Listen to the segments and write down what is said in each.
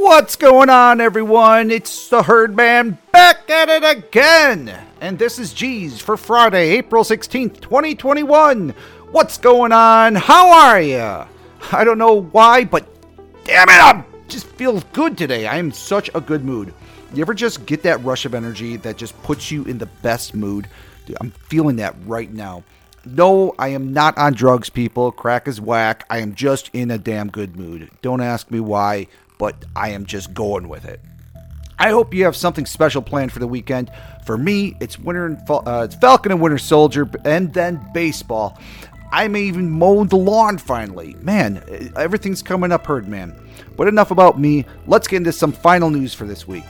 What's going on, everyone? It's the Herdman back at it again. And this is G's for Friday, April 16th, 2021. What's going on? How are you? I don't know why, but damn it, I just feel good today. I am such a good mood. You ever just get that rush of energy that just puts you in the best mood? Dude, I'm feeling that right now. No, I am not on drugs, people. Crack is whack. I am just in a damn good mood. Don't ask me why, but I am just going with it. I hope you have something special planned for the weekend. For me, it's winter and uh, it's Falcon and Winter Soldier, and then baseball. I may even mow the lawn finally. Man, everything's coming up, Herdman. But enough about me. Let's get into some final news for this week.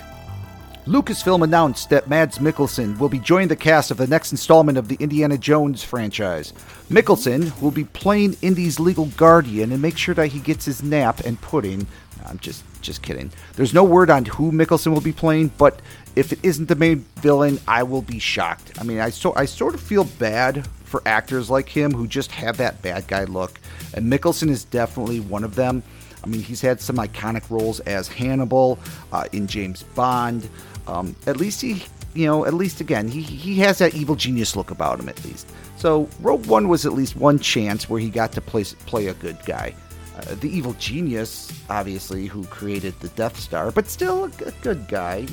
Lucasfilm announced that Mads Mikkelsen will be joining the cast of the next installment of the Indiana Jones franchise. Mikkelsen will be playing Indy's legal guardian and make sure that he gets his nap and pudding. I'm just just kidding. There's no word on who Mikkelsen will be playing, but if it isn't the main villain, I will be shocked. I mean, I so I sort of feel bad for actors like him who just have that bad guy look, and Mikkelsen is definitely one of them. I mean, he's had some iconic roles as Hannibal uh, in James Bond. Um, at least he, you know, at least again, he, he has that evil genius look about him, at least. So Rogue One was at least one chance where he got to play, play a good guy. Uh, the evil genius, obviously, who created the Death Star, but still a, a good guy.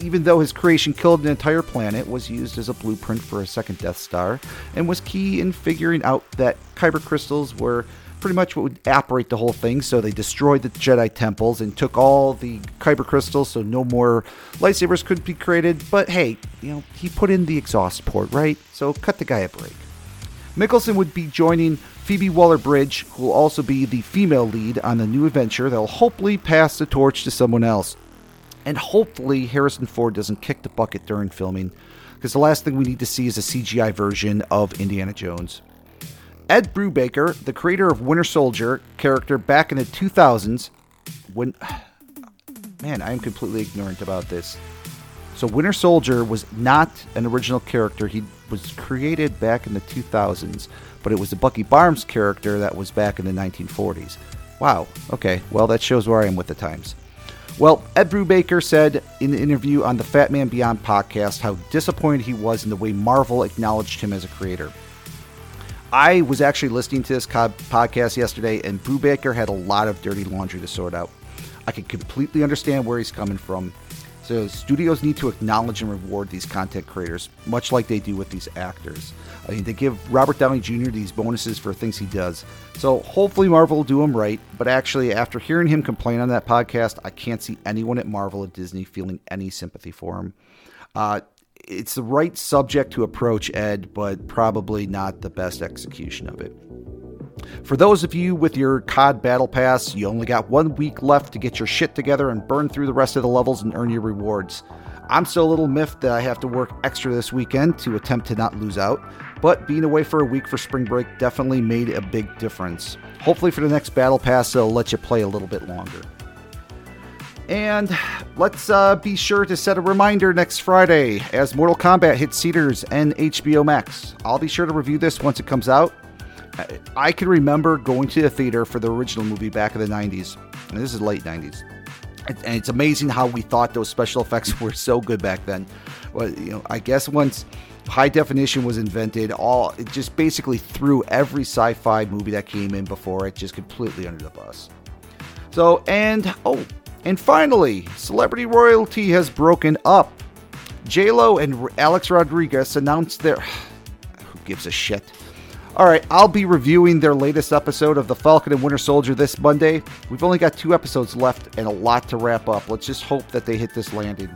Even though his creation killed an entire planet, was used as a blueprint for a second Death Star, and was key in figuring out that kyber crystals were pretty much what would operate the whole thing. So they destroyed the Jedi temples and took all the kyber crystals, so no more lightsabers could be created. But hey, you know, he put in the exhaust port, right? So cut the guy a break. Mikkelsen would be joining Phoebe Waller-Bridge, who will also be the female lead on the new adventure that'll hopefully pass the torch to someone else. And hopefully, Harrison Ford doesn't kick the bucket during filming, because the last thing we need to see is a CGI version of Indiana Jones. Ed Brubaker, the creator of Winter Soldier character back in the 2000s, when man, I am completely ignorant about this. So Winter Soldier was not an original character. He was created back in the 2000s, but it was the Bucky Barnes character that was back in the 1940s. Wow. Okay. Well, that shows where I am with the times. Well, Ed Brubaker said in the interview on the Fatman Beyond podcast how disappointed he was in the way Marvel acknowledged him as a creator. I was actually listening to this podcast yesterday, and Brubaker had a lot of dirty laundry to sort out. I can completely understand where he's coming from. So, studios need to acknowledge and reward these content creators, much like they do with these actors. I mean, they give Robert Downey Jr. these bonuses for things he does. So, hopefully, Marvel will do him right. But actually, after hearing him complain on that podcast, I can't see anyone at Marvel or Disney feeling any sympathy for him. Uh, it's the right subject to approach, Ed, but probably not the best execution of it. For those of you with your COD Battle Pass, you only got one week left to get your shit together and burn through the rest of the levels and earn your rewards. I'm still a little miffed that I have to work extra this weekend to attempt to not lose out, but being away for a week for spring break definitely made a big difference. Hopefully, for the next Battle Pass, they'll let you play a little bit longer. And let's uh, be sure to set a reminder next Friday as Mortal Kombat hits Cedars and HBO Max. I'll be sure to review this once it comes out. I can remember going to the theater for the original movie back in the 90s, and this is late 90s. And it's amazing how we thought those special effects were so good back then. Well, you know, I guess once high definition was invented, all it just basically threw every sci-fi movie that came in before it just completely under the bus. So, and oh, and finally, celebrity royalty has broken up. J-Lo and Alex Rodriguez announced their who gives a shit all right, I'll be reviewing their latest episode of The Falcon and Winter Soldier this Monday. We've only got two episodes left and a lot to wrap up. Let's just hope that they hit this landing.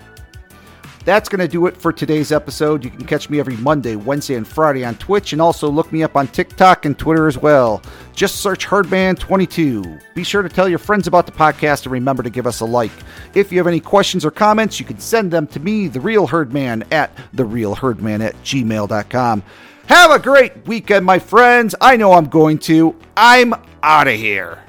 That's going to do it for today's episode. You can catch me every Monday, Wednesday, and Friday on Twitch, and also look me up on TikTok and Twitter as well. Just search Herdman22. Be sure to tell your friends about the podcast and remember to give us a like. If you have any questions or comments, you can send them to me, The Real Herdman, at TheRealHerdman at gmail.com. Have a great weekend, my friends. I know I'm going to. I'm out of here.